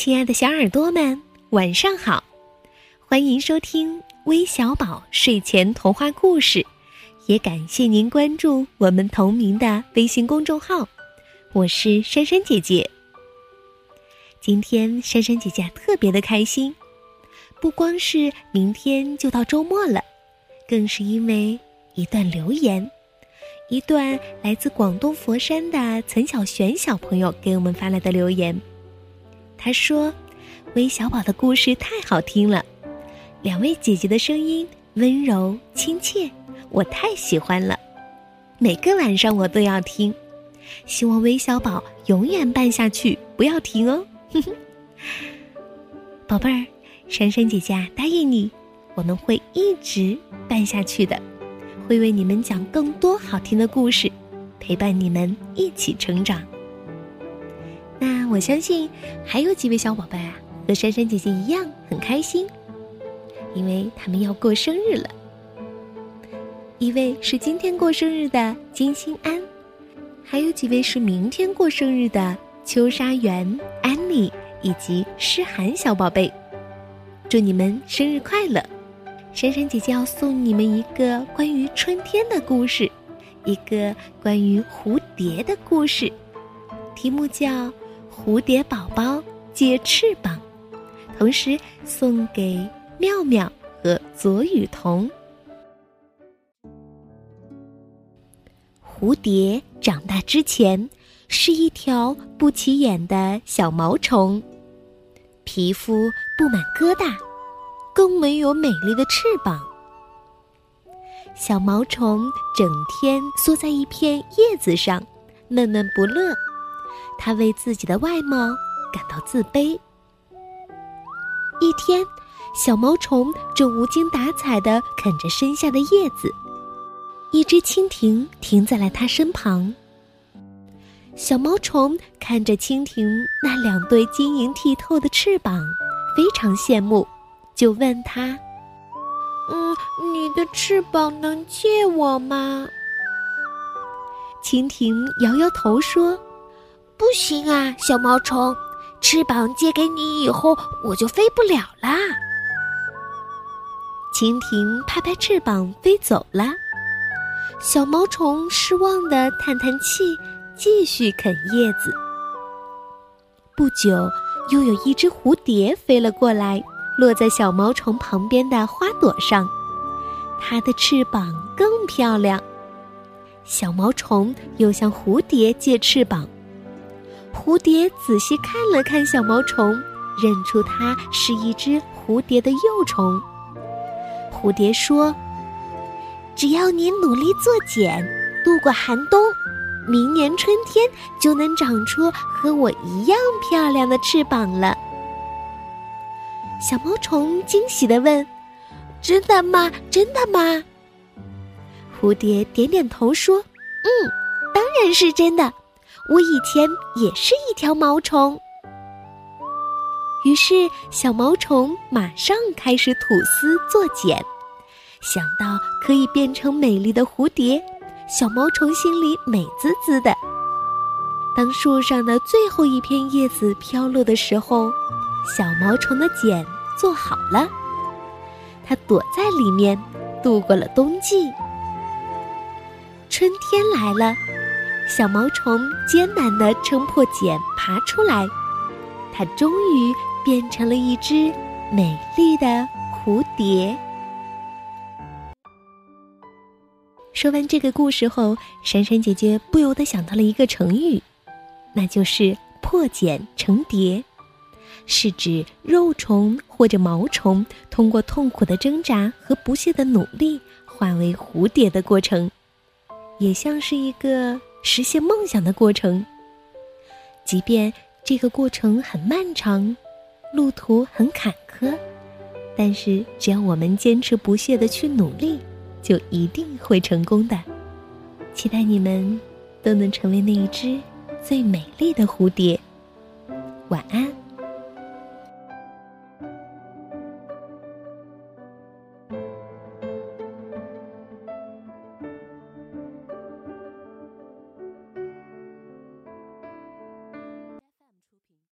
亲爱的小耳朵们，晚上好！欢迎收听微小宝睡前童话故事，也感谢您关注我们同名的微信公众号。我是珊珊姐姐。今天珊珊姐姐特别的开心，不光是明天就到周末了，更是因为一段留言，一段来自广东佛山的岑小璇小朋友给我们发来的留言。他说：“微小宝的故事太好听了，两位姐姐的声音温柔亲切，我太喜欢了。每个晚上我都要听，希望微小宝永远办下去，不要停哦。”哼哼宝贝儿，珊珊姐姐答应你，我们会一直办下去的，会为你们讲更多好听的故事，陪伴你们一起成长。我相信，还有几位小宝贝啊，和珊珊姐姐一样很开心，因为他们要过生日了。一位是今天过生日的金星安，还有几位是明天过生日的秋沙园、安妮以及诗涵小宝贝。祝你们生日快乐！珊珊姐姐要送你们一个关于春天的故事，一个关于蝴蝶的故事，题目叫。蝴蝶宝宝借翅膀，同时送给妙妙和左雨桐。蝴蝶长大之前是一条不起眼的小毛虫，皮肤布满疙瘩，更没有美丽的翅膀。小毛虫整天缩在一片叶子上，闷闷不乐。他为自己的外貌感到自卑。一天，小毛虫正无精打采地啃着身下的叶子，一只蜻蜓停在了它身旁。小毛虫看着蜻蜓那两对晶莹剔透的翅膀，非常羡慕，就问他：“嗯，你的翅膀能借我吗？”蜻蜓摇摇头说。不行啊，小毛虫，翅膀借给你以后，我就飞不了啦。蜻蜓拍拍翅膀飞走了，小毛虫失望的叹叹气，继续啃叶子。不久，又有一只蝴蝶飞了过来，落在小毛虫旁边的花朵上，它的翅膀更漂亮。小毛虫又向蝴蝶借翅膀。蝴蝶仔细看了看小毛虫，认出它是一只蝴蝶的幼虫。蝴蝶说：“只要你努力做茧，度过寒冬，明年春天就能长出和我一样漂亮的翅膀了。”小毛虫惊喜地问：“真的吗？真的吗？”蝴蝶点点头说：“嗯，当然是真的。”我以前也是一条毛虫，于是小毛虫马上开始吐丝做茧，想到可以变成美丽的蝴蝶，小毛虫心里美滋滋的。当树上的最后一片叶子飘落的时候，小毛虫的茧做好了，它躲在里面度过了冬季。春天来了。小毛虫艰难地撑破茧爬出来，它终于变成了一只美丽的蝴蝶。说完这个故事后，珊珊姐姐不由得想到了一个成语，那就是“破茧成蝶”，是指肉虫或者毛虫通过痛苦的挣扎和不懈的努力，化为蝴蝶的过程，也像是一个。实现梦想的过程，即便这个过程很漫长，路途很坎坷，但是只要我们坚持不懈的去努力，就一定会成功的。期待你们都能成为那一只最美丽的蝴蝶。晚安。